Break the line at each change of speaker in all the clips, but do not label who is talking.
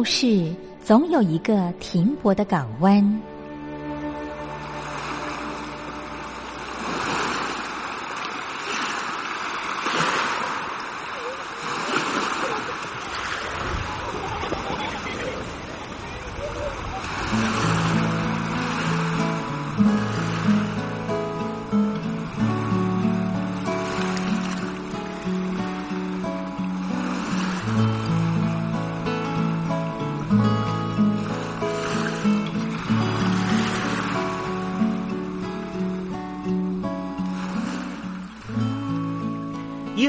故事总有一个停泊的港湾。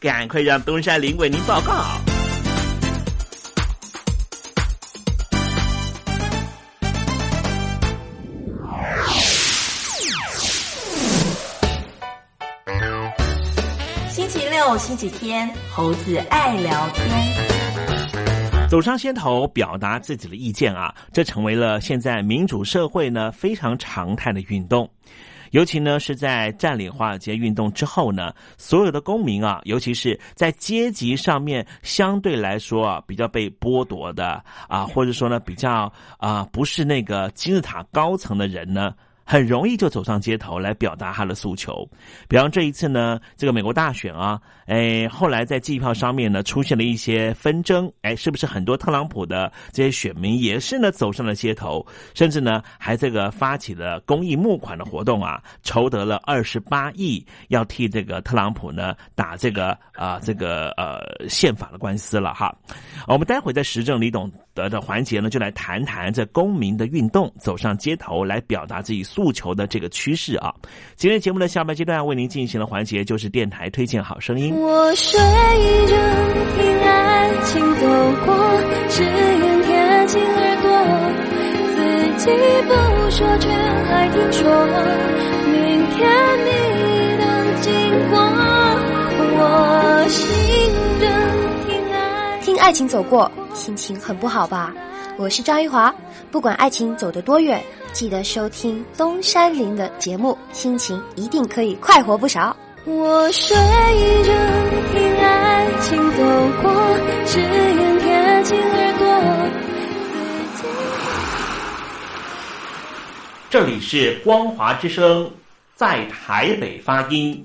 赶快让东山林为您报告。
星期六、星期天，猴子爱聊天。
走上街头表达自己的意见啊，这成为了现在民主社会呢非常常态的运动。尤其呢是在占领华尔街运动之后呢，所有的公民啊，尤其是在阶级上面相对来说啊比较被剥夺的啊，或者说呢比较啊不是那个金字塔高层的人呢。很容易就走上街头来表达他的诉求，比方这一次呢，这个美国大选啊，哎，后来在计票上面呢出现了一些纷争，哎，是不是很多特朗普的这些选民也是呢走上了街头，甚至呢还这个发起了公益募款的活动啊，筹得了二十八亿，要替这个特朗普呢打这个啊这个呃宪法的官司了哈。我们待会在时政李董德的环节呢，就来谈谈这公民的运动走上街头来表达自己诉。求的这个趋势啊，今天节目的下半阶段为您进行的环节就是电台推荐好声音。
我睡着听爱情走过，只愿贴近耳朵，自己不说却还听说，明天你的经过，我心爱
情走过，心情很不好吧？我是张玉华，不管爱情走得多远。记得收听东山林的节目，心情一定可以快活不少。
我睡着听爱情走过，只愿贴近耳朵。
这里是光华之声，在台北发音。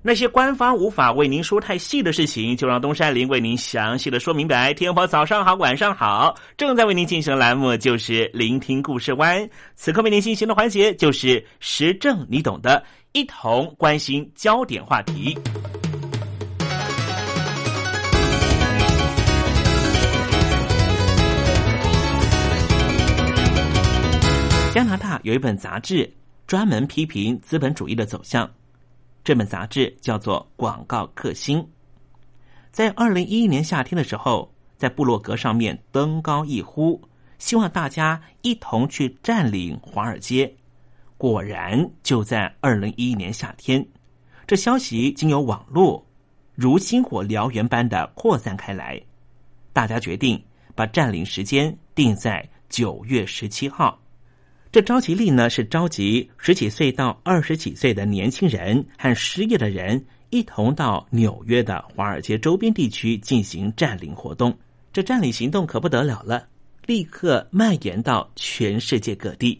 那些官方无法为您说太细的事情，就让东山林为您详细的说明白。天婆早上好，晚上好，正在为您进行的栏目就是聆听故事湾。此刻为您进行的环节就是时政，你懂的，一同关心焦点话题。加拿大有一本杂志。专门批评资本主义的走向。这本杂志叫做《广告克星》。在二零一一年夏天的时候，在部落格上面登高一呼，希望大家一同去占领华尔街。果然，就在二零一一年夏天，这消息经由网络如星火燎原般的扩散开来。大家决定把占领时间定在九月十七号。这召集令呢，是召集十几岁到二十几岁的年轻人和失业的人一同到纽约的华尔街周边地区进行占领活动。这占领行动可不得了了，立刻蔓延到全世界各地。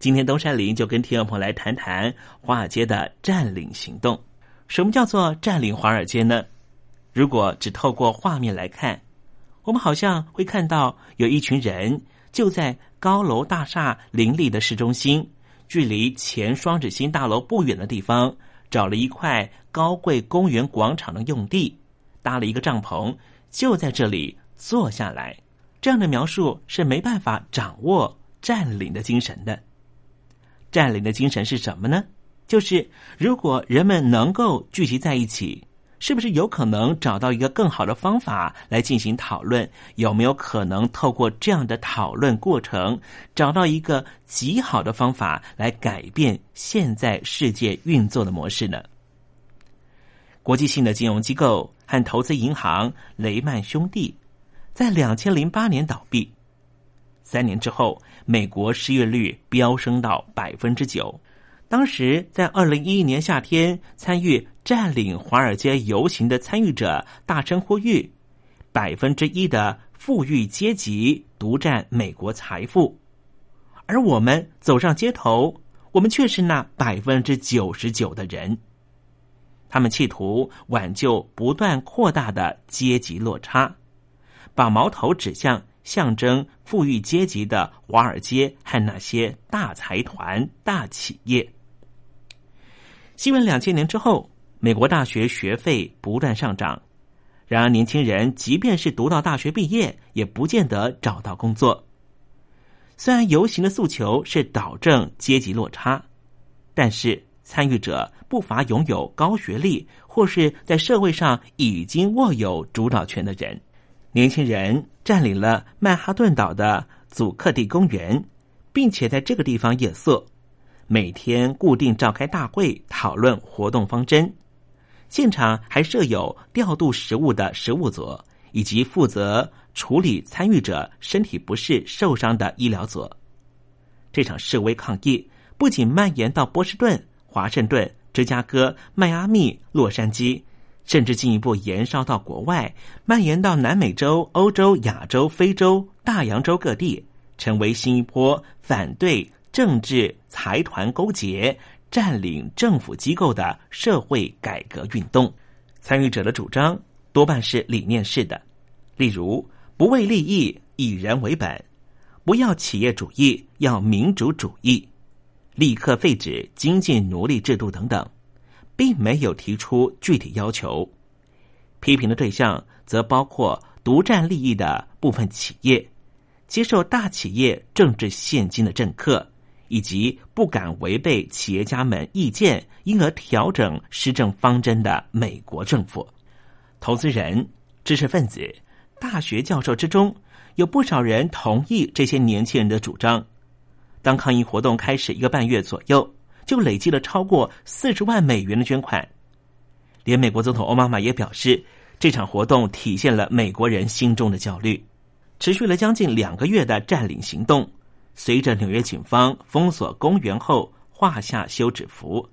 今天东山林就跟听众朋友来谈谈华尔街的占领行动。什么叫做占领华尔街呢？如果只透过画面来看，我们好像会看到有一群人就在高楼大厦林立的市中心，距离前双子星大楼不远的地方，找了一块高贵公园广场的用地，搭了一个帐篷，就在这里坐下来。这样的描述是没办法掌握占领的精神的。占领的精神是什么呢？就是如果人们能够聚集在一起，是不是有可能找到一个更好的方法来进行讨论？有没有可能透过这样的讨论过程，找到一个极好的方法来改变现在世界运作的模式呢？国际性的金融机构和投资银行雷曼兄弟在两千零八年倒闭，三年之后。美国失业率飙升到百分之九。当时在二零一一年夏天参与占领华尔街游行的参与者大声呼吁：百分之一的富裕阶级独占美国财富，而我们走上街头，我们却是那百分之九十九的人。他们企图挽救不断扩大的阶级落差，把矛头指向。象征富裕阶级的华尔街和那些大财团、大企业。新闻两千年之后，美国大学学费不断上涨，然而年轻人即便是读到大学毕业，也不见得找到工作。虽然游行的诉求是导正阶级落差，但是参与者不乏拥有高学历或是在社会上已经握有主导权的人。年轻人占领了曼哈顿岛的祖克地公园，并且在这个地方夜宿，每天固定召开大会讨论活动方针。现场还设有调度食物的食物组，以及负责处理参与者身体不适受伤的医疗组。这场示威抗议不仅蔓延到波士顿、华盛顿、芝加哥、迈阿密、洛杉矶。甚至进一步延烧到国外，蔓延到南美洲、欧洲、亚洲、非洲、大洋洲各地，成为新一波反对政治财团勾结、占领政府机构的社会改革运动。参与者的主张多半是理念式的，例如不为利益、以人为本，不要企业主义，要民主主义，立刻废止经济奴隶制度等等。并没有提出具体要求，批评的对象则包括独占利益的部分企业、接受大企业政治现金的政客，以及不敢违背企业家们意见，因而调整施政方针的美国政府。投资人、知识分子、大学教授之中，有不少人同意这些年轻人的主张。当抗议活动开始一个半月左右。就累积了超过四十万美元的捐款，连美国总统奥巴马也表示，这场活动体现了美国人心中的焦虑。持续了将近两个月的占领行动，随着纽约警方封锁公园后画下休止符，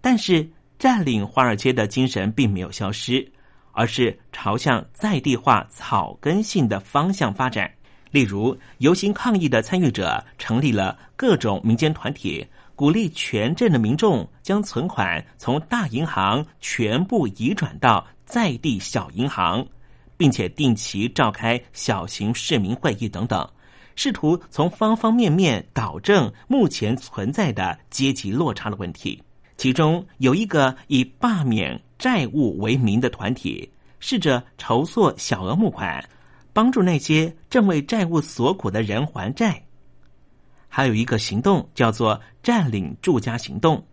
但是占领华尔街的精神并没有消失，而是朝向在地化、草根性的方向发展。例如，游行抗议的参与者成立了各种民间团体。鼓励全镇的民众将存款从大银行全部移转到在地小银行，并且定期召开小型市民会议等等，试图从方方面面导正目前存在的阶级落差的问题。其中有一个以罢免债务为名的团体，试着筹措小额募款，帮助那些正为债务所苦的人还债。还有一个行动叫做“占领住家行动”，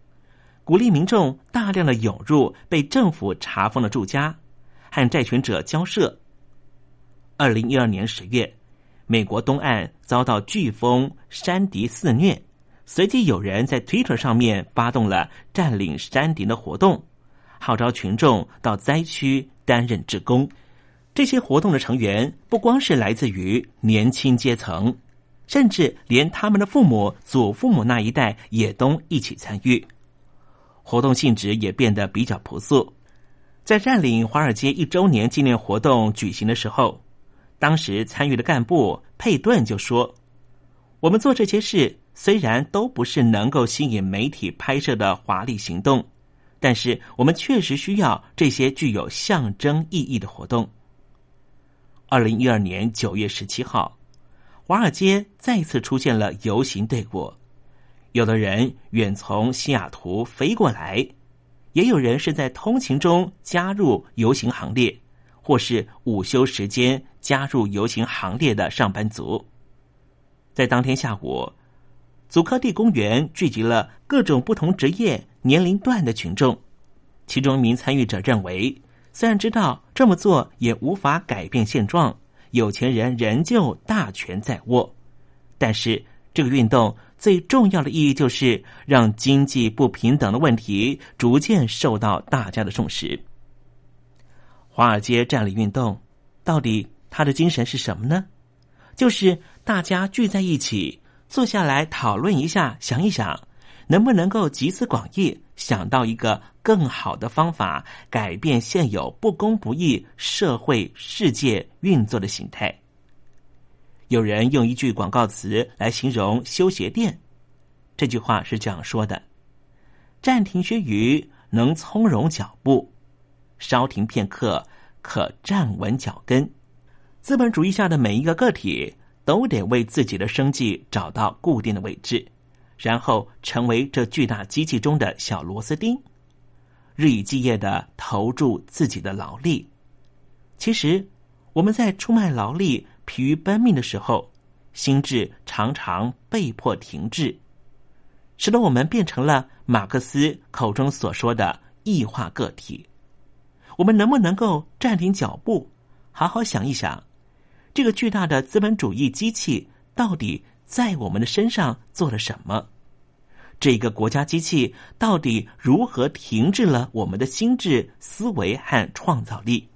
鼓励民众大量的涌入被政府查封的住家，和债权者交涉。二零一二年十月，美国东岸遭到飓风山迪肆虐，随即有人在 Twitter 上面发动了占领山迪的活动，号召群众到灾区担任职工。这些活动的成员不光是来自于年轻阶层。甚至连他们的父母、祖父母那一代也都一起参与，活动性质也变得比较朴素。在占领华尔街一周年纪念活动举行的时候，当时参与的干部佩顿就说：“我们做这些事虽然都不是能够吸引媒体拍摄的华丽行动，但是我们确实需要这些具有象征意义的活动。”二零一二年九月十七号。华尔街再次出现了游行队伍，有的人远从西雅图飞过来，也有人是在通勤中加入游行行列，或是午休时间加入游行行列的上班族。在当天下午，祖科蒂公园聚集了各种不同职业、年龄段的群众。其中一名参与者认为，虽然知道这么做也无法改变现状。有钱人仍旧大权在握，但是这个运动最重要的意义就是让经济不平等的问题逐渐受到大家的重视。华尔街占领运动到底他的精神是什么呢？就是大家聚在一起，坐下来讨论一下，想一想，能不能够集思广益，想到一个。更好的方法改变现有不公不义社会世界运作的形态。有人用一句广告词来形容修鞋店，这句话是这样说的：“暂停须臾，能从容脚步；稍停片刻，可站稳脚跟。”资本主义下的每一个个体都得为自己的生计找到固定的位置，然后成为这巨大机器中的小螺丝钉。日以继夜的投注自己的劳力，其实我们在出卖劳力、疲于奔命的时候，心智常常被迫停滞，使得我们变成了马克思口中所说的异化个体。我们能不能够暂停脚步，好好想一想，这个巨大的资本主义机器到底在我们的身上做了什么？这个国家机器到底如何停滞了我们的心智、思维和创造力？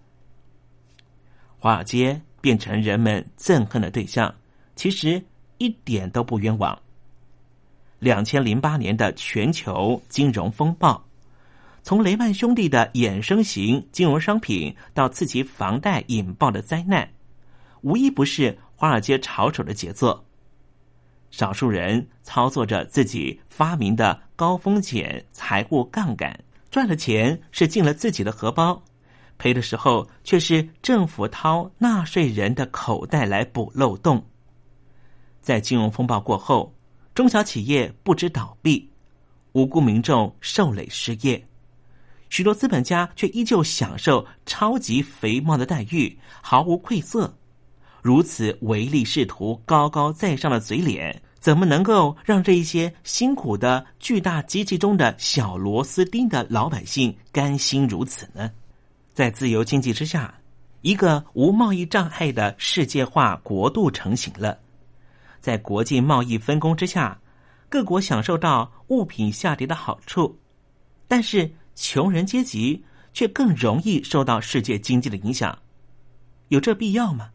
华尔街变成人们憎恨的对象，其实一点都不冤枉。两千零八年的全球金融风暴，从雷曼兄弟的衍生型金融商品到刺激房贷引爆的灾难，无一不是华尔街炒手的杰作。少数人操作着自己发明的高风险财务杠杆，赚的钱是进了自己的荷包，赔的时候却是政府掏纳税人的口袋来补漏洞。在金融风暴过后，中小企业不知倒闭，无辜民众受累失业，许多资本家却依旧享受超级肥猫的待遇，毫无愧色。如此唯利是图、高高在上的嘴脸，怎么能够让这一些辛苦的巨大机器中的小螺丝钉的老百姓甘心如此呢？在自由经济之下，一个无贸易障碍的世界化国度成型了。在国际贸易分工之下，各国享受到物品下跌的好处，但是穷人阶级却更容易受到世界经济的影响。有这必要吗？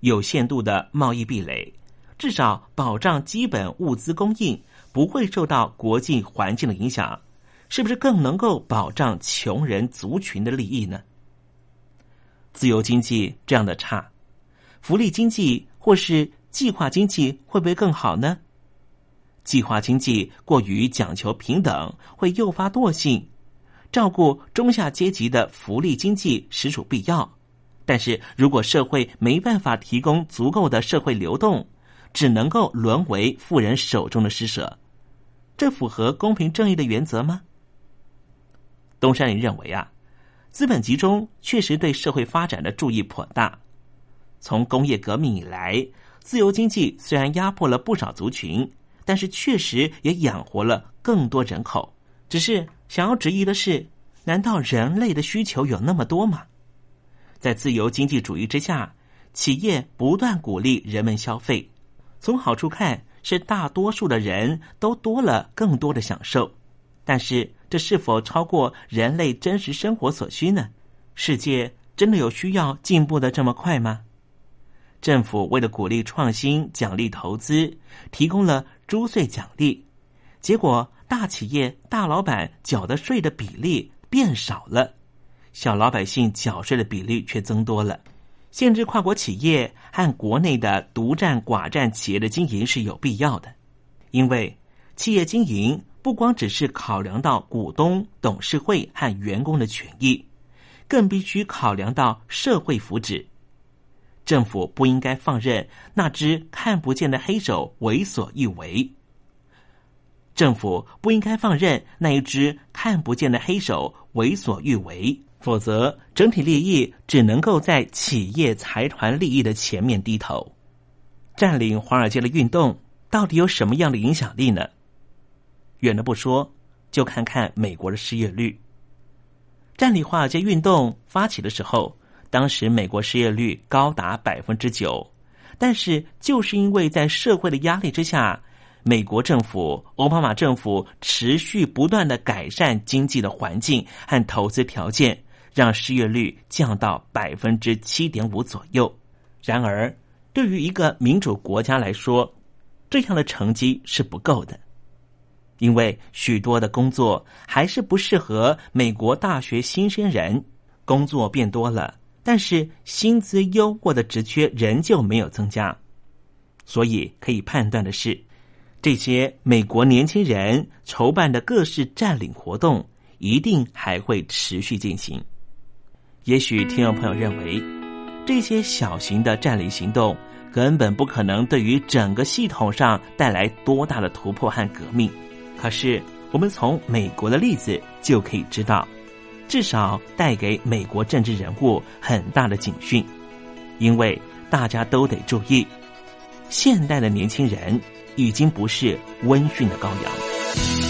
有限度的贸易壁垒，至少保障基本物资供应不会受到国际环境的影响，是不是更能够保障穷人族群的利益呢？自由经济这样的差，福利经济或是计划经济会不会更好呢？计划经济过于讲求平等，会诱发惰性，照顾中下阶级的福利经济实属必要。但是如果社会没办法提供足够的社会流动，只能够沦为富人手中的施舍，这符合公平正义的原则吗？东山林认为啊，资本集中确实对社会发展的注意颇大。从工业革命以来，自由经济虽然压迫了不少族群，但是确实也养活了更多人口。只是想要质疑的是，难道人类的需求有那么多吗？在自由经济主义之下，企业不断鼓励人们消费，从好处看，是大多数的人都多了更多的享受。但是，这是否超过人类真实生活所需呢？世界真的有需要进步的这么快吗？政府为了鼓励创新、奖励投资，提供了租税奖励，结果大企业大老板缴的税的比例变少了，小老百姓缴税的比例却增多了。限制跨国企业和国内的独占寡占企业的经营是有必要的，因为企业经营不光只是考量到股东、董事会和员工的权益，更必须考量到社会福祉。政府不应该放任那只看不见的黑手为所欲为。政府不应该放任那一只看不见的黑手为所欲为，否则整体利益只能够在企业财团利益的前面低头。占领华尔街的运动到底有什么样的影响力呢？远的不说，就看看美国的失业率。占领华尔街运动发起的时候。当时美国失业率高达百分之九，但是就是因为在社会的压力之下，美国政府奥巴马政府持续不断的改善经济的环境和投资条件，让失业率降到百分之七点五左右。然而，对于一个民主国家来说，这样的成绩是不够的，因为许多的工作还是不适合美国大学新生人，工作变多了。但是薪资优渥的职缺仍旧没有增加，所以可以判断的是，这些美国年轻人筹办的各式占领活动一定还会持续进行。也许听众朋友认为，这些小型的占领行动根本不可能对于整个系统上带来多大的突破和革命。可是，我们从美国的例子就可以知道。至少带给美国政治人物很大的警讯，因为大家都得注意，现代的年轻人已经不是温驯的羔羊。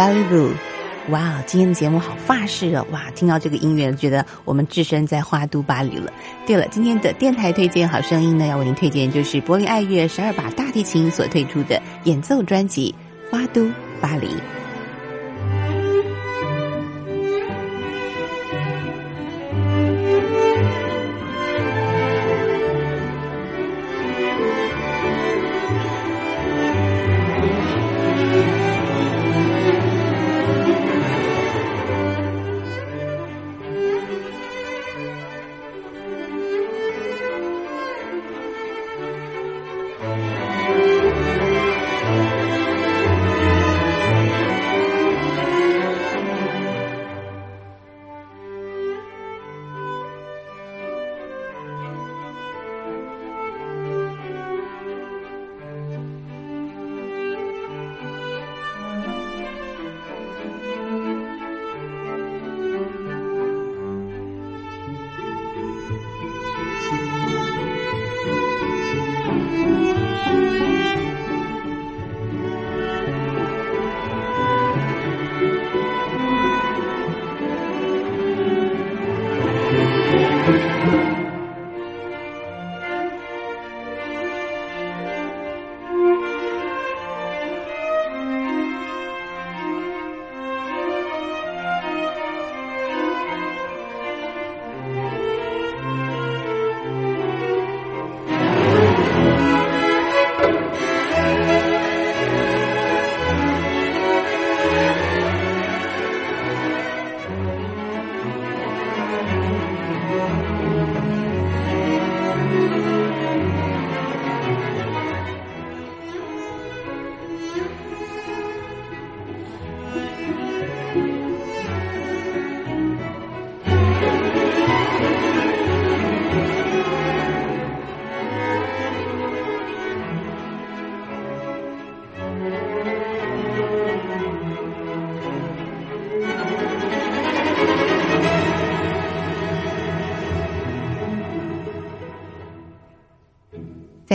D a l i b u 哇，今天的节目好法式哦！哇，听到这个音乐，觉得我们置身在花都巴黎了。对了，今天的电台推荐好声音呢，要为您推荐就是柏林爱乐十二把大提琴所推出的演奏专辑《花都巴黎》。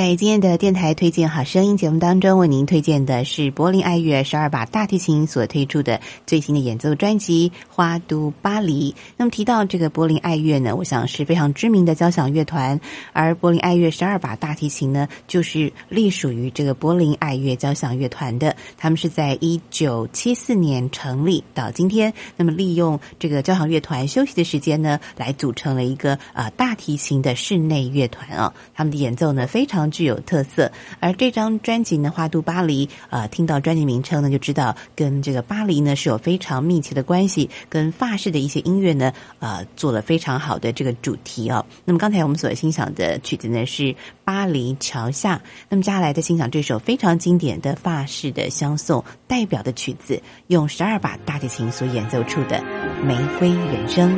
在今天的电台推荐好声音节目当中，为您推荐的是柏林爱乐十二把大提琴所推出的最新的演奏专辑《花都巴黎》。那么提到这个柏林爱乐呢，我想是非常知名的交响乐团，而柏林爱乐十二把大提琴呢，就是隶属于这个柏林爱乐交响乐团的。他们是在一九七四年成立到今天，那么利用这个交响乐团休息的时间呢，来组成了一个呃大提琴的室内乐团啊。他们的演奏呢，非常。具有特色，而这张专辑呢，《花都巴黎》呃，听到专辑名称呢，就知道跟这个巴黎呢是有非常密切的关系，跟法式的一些音乐呢，呃，做了非常好的这个主题哦。那么刚才我们所欣赏的曲子呢是《巴黎桥下》，那么接下来的欣赏这首非常经典的法式的相送代表的曲子，用十二把大提琴所演奏出的《玫瑰人生》。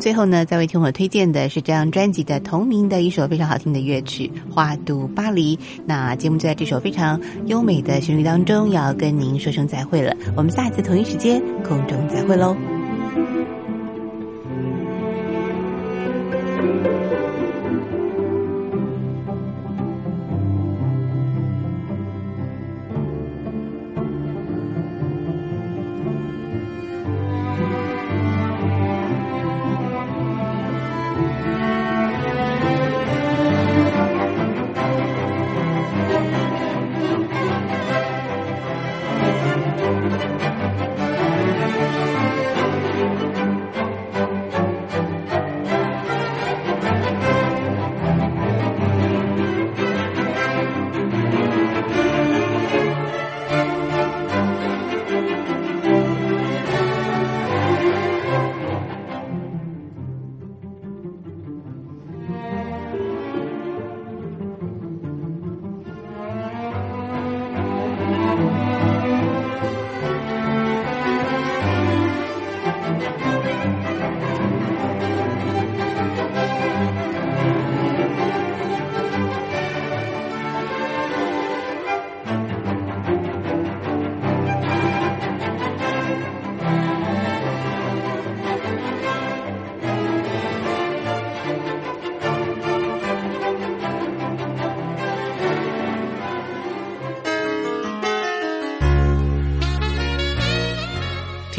最后呢，再为听友推荐的是这张专辑的同名的一首非常好听的乐曲《花都巴黎》。那节目就在这首非常优美的旋律当中，要跟您说声再会了。我们下次同一时间空中再会喽。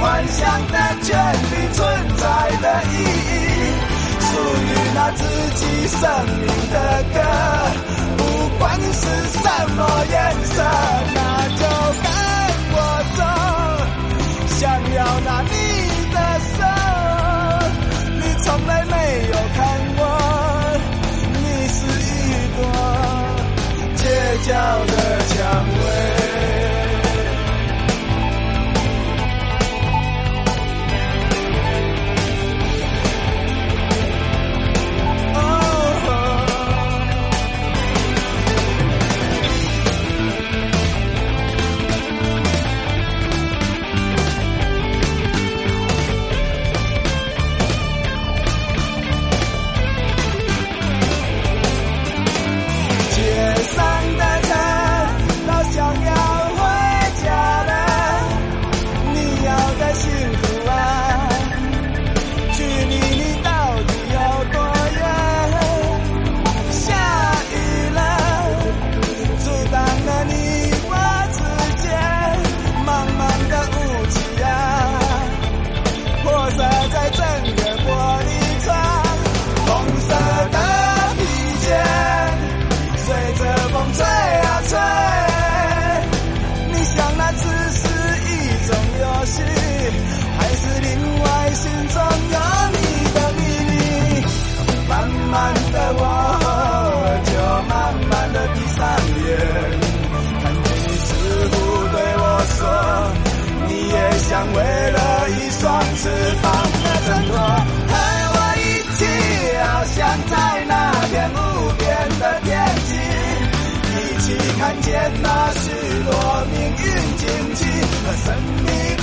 幻想的权利存在的意义，属于那自己生命的歌，不管是什么颜色，那就跟我走，想要拿你的手，你从来没有看过，你是一朵街角的蔷薇。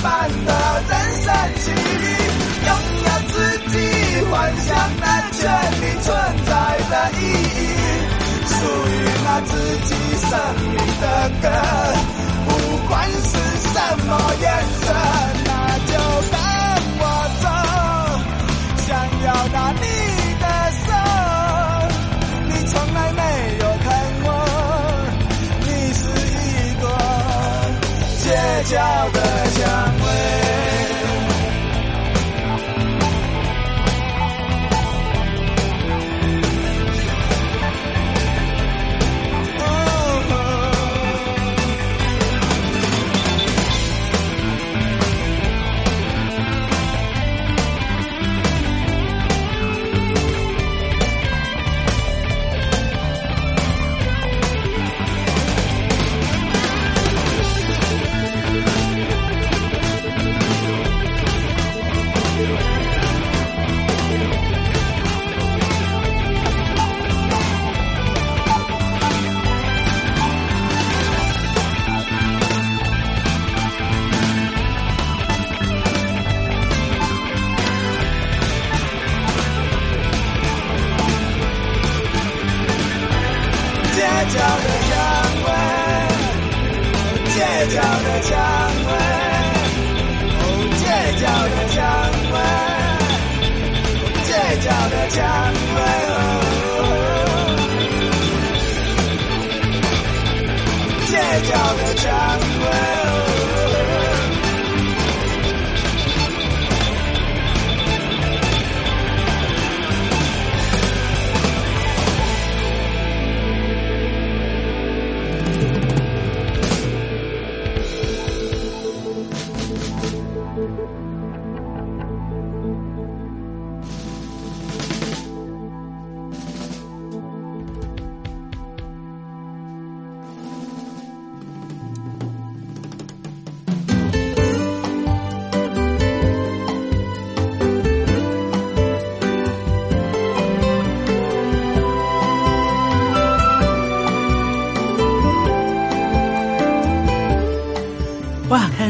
般的人生奇遇，拥有自己幻想的权利存在的意义，属于那自己生命的歌。不管是什么颜色，那就跟我走。想要拿你的手，你从来没有看过。你是一朵街角的蔷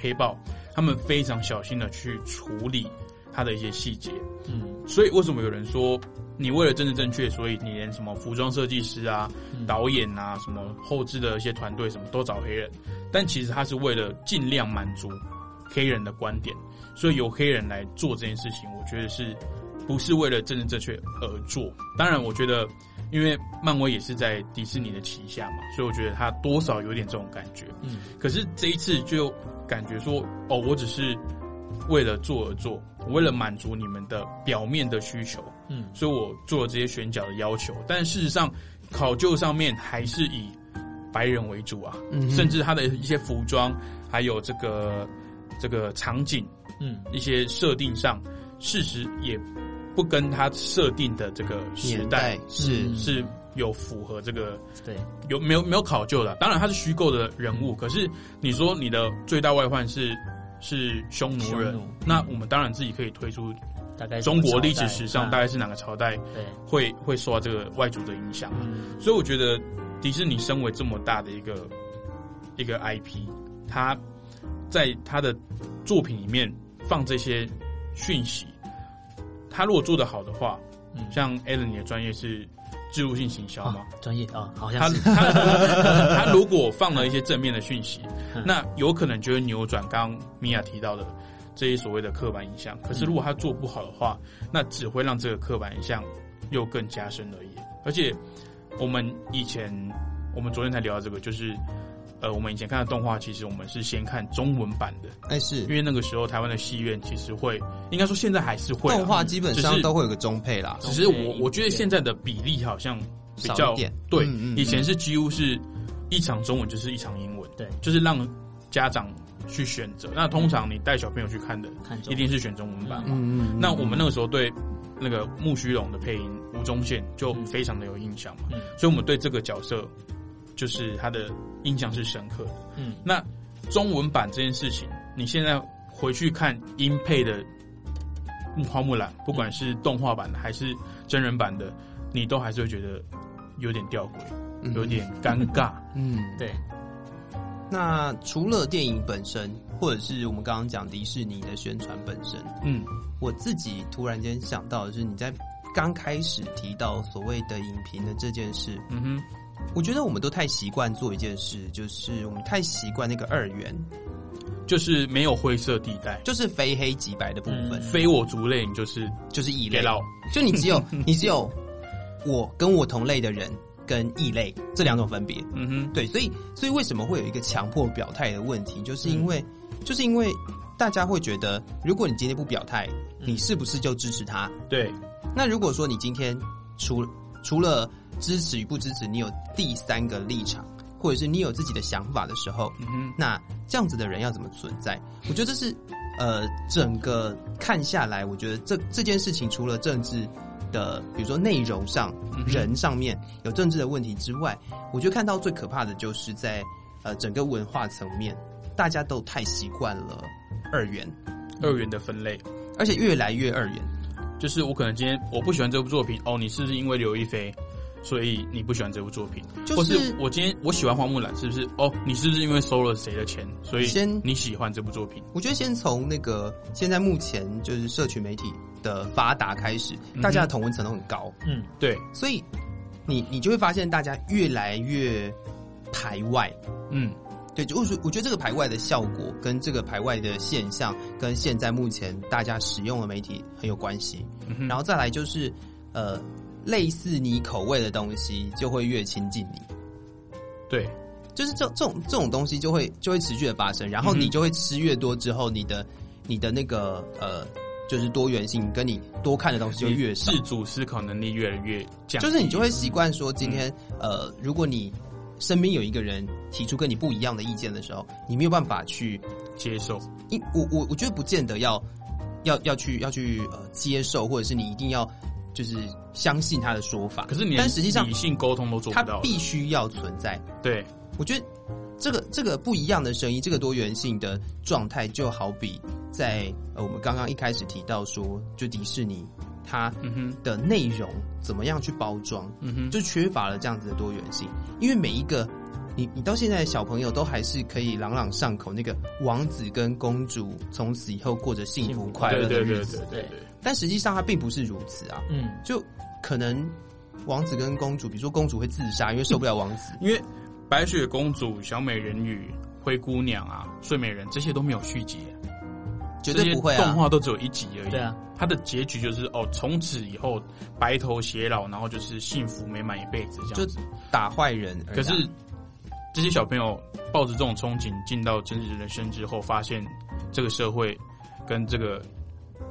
黑豹他们非常小心的去处理他的一些细节。
嗯，
所以为什么有人说你为了政治正确，所以你连什么服装设计师啊、导演啊、什么后置的一些团队什么都找黑人？但其实他是为了尽量满足黑人的观点，所以由黑人来做这件事情，我觉得是不是为了政治正确而做？当然，我觉得因为漫威也是在迪士尼的旗下嘛，所以我觉得他多少有点这种感觉。
嗯，
可是这一次就感觉说，哦，我只是为了做而做，我为了满足你们的表面的需求，
嗯。
所以我做了这些选角的要求。但事实上，考究上面还是以白人为主啊，
嗯
甚至他的一些服装，还有这个这个场景，
嗯，
一些设定上，事实也不跟他设定的这个时代
是
是有符合这个
对。
有没有没有考究的？当然他是虚构的人物，可是你说你的最大外患是是匈奴人，那我们当然自己可以推出
大概
中国历史史上
嗯
大概是哪个朝代
对。
会会受到这个外族的影响。所以我觉得迪士尼身为这么大的一个一个 IP，他在他的作品里面放这些讯息，他如果做得好的话，
嗯。
像 Alan 你的专业是植入性行销嘛，
专业啊，好像是
他他如果放了一些正面的讯息，
嗯
那有可能就会扭转刚刚米娅提到的这些所谓的刻板印象。可是如果他做不好的话，那只会让这个刻板印象又更加深而已。而且我们以前我们昨天才聊到这个，就是呃，我们以前看的动画，其实我们是先看中文版的。
哎，是。
因为那个时候台湾的戏院其实会，应该说现在还是会啊
动画基本上都会有个中配啦。
只是我我觉得现在的比例好像比较对，
嗯嗯
以前是几乎是一场中文就是一场英文，
对，
就是让家长去选择。那通常你带小朋友去看的，
看
一定是选中文版嘛。
嗯嗯嗯
那我们那个时候对那个木须龙的配音吴宗宪就非常的有印象嘛，
嗯。
所以我们对这个角色就是他的印象是深刻的。
嗯
那中文版这件事情，你现在回去看音配的《花木兰》，不管是动画版的还是真人版的，你都还是会觉得有点吊诡，有点尴尬。
嗯，
对。
那除了电影本身，或者是我们刚刚讲迪士尼的宣传本身，
嗯，
我自己突然间想到的是，你在刚开始提到所谓的影评的这件事，
嗯哼，
我觉得我们都太习惯做一件事，就是我们太习惯那个二元，
就是没有灰色地带，
就是非黑即白的部分，
非我族类，你就是
就是异类。
out，
就你只有 你只有我跟我同类的人跟异类这两种分别。
嗯哼，
对，所以所以为什么会有一个强迫表态的问题，就是因为、就是因为大家会觉得，如果你今天不表态，你是不是就支持他？
对。
那如果说你今天除除了支持与不支持，你有第三个立场，或者是你有自己的想法的时候，那这样子的人要怎么存在？我觉得这是呃整个看下来，我觉得这这件事情除了政治的，比如说内容上、
嗯
人上面有政治的问题之外，我觉得看到最可怕的就是在呃整个文化层面，大家都太习惯了二元，
二元的分类，
而且越来越二元。
就是我可能今天我不喜欢这部作品，哦，你是不是因为刘亦菲，所以你不喜欢这部作品？
就是
或是我今天我喜欢花木兰，是不是？哦，你是不是因为收了谁的钱，所以
先
你喜欢这部作品？
我觉得先从那个现在目前就是社群媒体的发达开始，
嗯
大家的同文层都很高，
嗯，对，
所以你你就会发现大家越来越排外，
嗯，
对，就是我觉得这个排外的效果跟这个排外的现象，跟现在目前大家使用的媒体很有关系。
嗯
然后再来就是，呃，类似你口味的东西就会越亲近你。
对，
就是这这种这种东西就会就会持续的发生，然后你就会吃越多之后，你的你的那个呃，就是多元性跟你多看的东西就越少，
自主思考能力越来越降，
就是你就会习惯说，今天、呃，如果你身边有一个人提出跟你不一样的意见的时候，你没有办法去
接受。
因我我我觉得不见得要要要去要去呃接受，或者是你一定要就是相信他的说法。
可是你
但实际上
理性沟通都做不到他，
必须要存在。
对，
我觉得这个这个不一样的声音，这个多元性的状态，就好比在呃我们刚刚一开始提到说，就迪士尼它的内容怎么样去包装，
嗯哼
就缺乏了这样子的多元性。因为每一个你你到现在的小朋友都还是可以朗朗上口，那个王子跟公主从此以后过着幸福快乐的
对对对
日子，
对对对，
但实际上它并不是如此啊。
嗯，
就可能王子跟公主，比如说公主会自杀，因为受不了王子。
因为白雪公主、小美人鱼、灰姑娘啊、睡美人这些都没有续集，
绝对不会啊
动画都只有一集而已。
对啊，
它的结局就是哦，从此以后白头偕老，然后就是幸福美满一辈子这样子。
打坏人
可是这些小朋友抱着这种憧憬进到真实人生之后，发现这个社会跟这个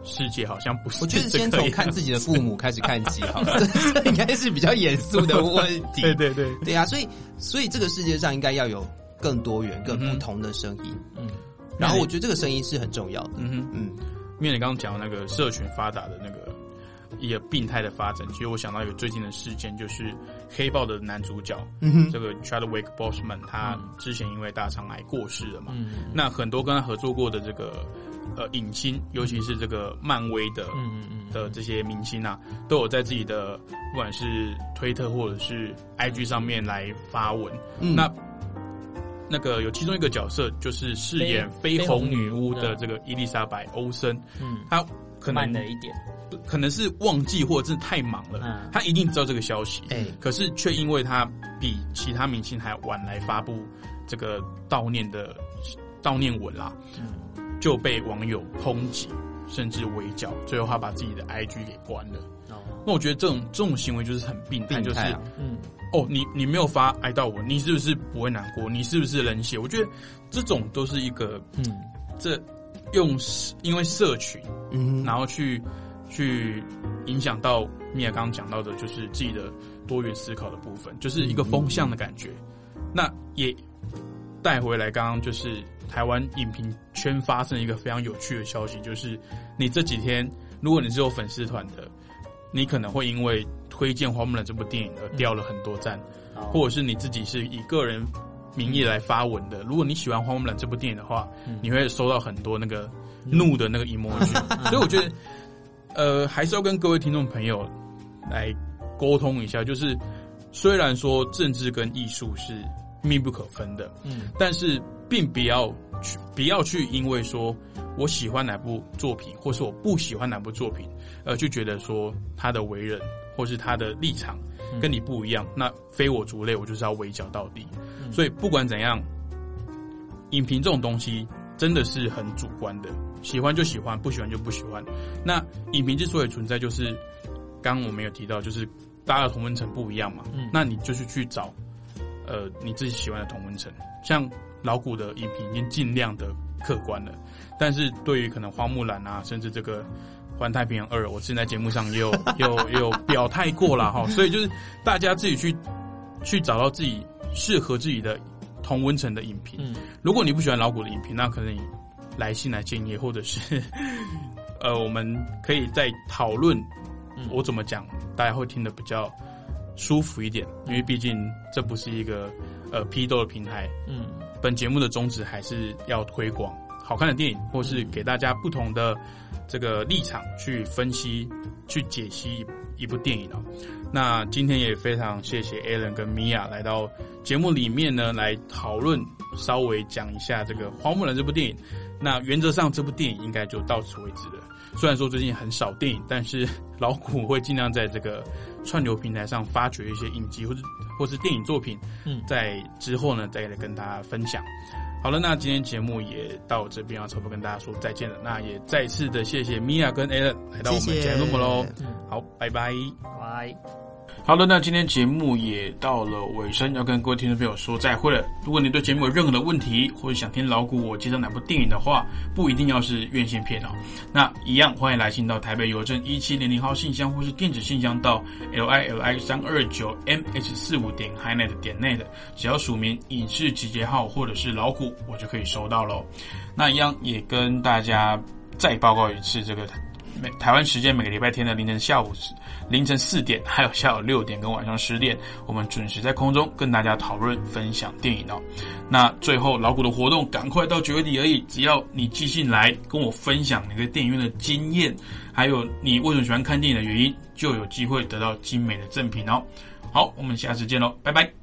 世界好像不是
我觉得先从看自己的父母开始看起好了，应该是比较严肃的问题。
对对对
对啊，所以所以这个世界上应该要有更多元、更不同的声音。
嗯，
然后我觉得这个声音是很重要的。
嗯哼，
嗯，
因为你刚刚讲那个社群发达的那个一个病态的发展，其实我想到一个最近的事件，就是《黑豹》的男主角，
嗯哼
这个 Chadwick Boseman，他之前因为大肠癌过世了嘛。
嗯
那很多跟他合作过的这个呃影星，尤其是这个漫威的
嗯嗯
的这些明星啊，都有在自己的不管是推特或者是 IG 上面来发文。
嗯
那那个有其中一个角色就是饰演
绯
绯红女
巫的
这个伊丽莎白·欧森，
嗯
她可能
慢了一点，
可能是忘记或者是太忙了，
嗯
她一定知道这个消息，
哎
可是却因为他比其他明星还晚来发布这个悼念的悼念文啦，
嗯
就被网友抨击，甚至围剿，最后他把自己的 IG 给关了。
哦，
那我觉得这种这种行为就是很病态，就是
病态啊
嗯
哦，你你没有发哀悼文，你是不是不会难过？你是不是冷血？我觉得这种都是一个
嗯
这用因为社群，
嗯
然后去去影响到米娅刚刚讲到的，就是自己的多元思考的部分，就是一个风向的感觉。那也带回来，刚刚就是台湾影评圈发生一个非常有趣的消息，就是你这几天，如果你是有粉丝团的，你可能会因为推荐《花木兰》这部电影而掉了很多赞，
哦
或者是你自己是以个人名义来发文的。如果你喜欢《花木兰》这部电影的话，
嗯
你会收到很多那个怒的那个 emoji，、所以我觉得，呃，还是要跟各位听众朋友来沟通一下，就是虽然说政治跟艺术是密不可分的，
嗯。
但是并不要去不要去因为说我喜欢哪部作品，或是我不喜欢哪部作品，呃，就觉得说他的为人或是他的立场
嗯
跟你不一样，那非我族类，我就是要围剿到底。
嗯。
所以不管怎样，影评这种东西真的是很主观的，喜欢就喜欢，不喜欢就不喜欢。那影评之所以存在，就是刚刚我们有提到，就是大家的同温层不一样嘛，
嗯
那你就是去找呃你自己喜欢的同温层，像老谷的影评已经尽量的客观了，但是对于可能花木兰啊，甚至这个。环太平洋二，我之前在节目上也有 也有也有表态过了哈，所以就是大家自己去去找到自己适合自己的同温层的影评。
嗯
如果你不喜欢老谷的影评，那可能你来信来建议，或者是 呃，我们可以再讨论
嗯
我怎么讲，大家会听得比较舒服一点，因为毕竟这不是一个呃批斗的平台。
嗯
本节目的宗旨还是要推广好看的电影，或是给大家不同的这个立场去分析、去解析一一部电影哦。那今天也非常谢谢 Alan 跟 Mia 来到节目里面呢，来讨论，稍微讲一下这个《花木兰》这部电影。那原则上这部电影应该就到此为止了。虽然说最近很少电影，但是老谷会尽量在这个串流平台上发掘一些影集或者或是电影作品，
嗯，
在之后呢再来跟大家分享。好了，那今天节目也到这边要差不多跟大家说再见了。那也再次的谢谢米娅跟 Alan 来到我们节目喽。好，拜拜，
拜。
好的，那今天节目也到了尾声，要跟各位听众朋友说再会了。如果你对节目有任何的问题，或者想听老古我介绍哪部电影的话，不一定要是院线片哦。那一样欢迎来信到台北邮政一七零零号信箱，或是电子信箱到 l i l i 三二九 m h 四五点 hinet 点 net，只要署名影视集结号或者是老古，我就可以收到喽。那一样也跟大家再报告一次这个。每台湾时间每个礼拜天的凌晨下午凌晨四点，还有下午六点跟晚上十点，我们准时在空中跟大家讨论分享电影哦。那最后老谷的活动赶快到九月底而已，只要你寄信来跟我分享你在电影院的经验，还有你为什么喜欢看电影的原因，就有机会得到精美的赠品哦。好，我们下次见喽，拜拜。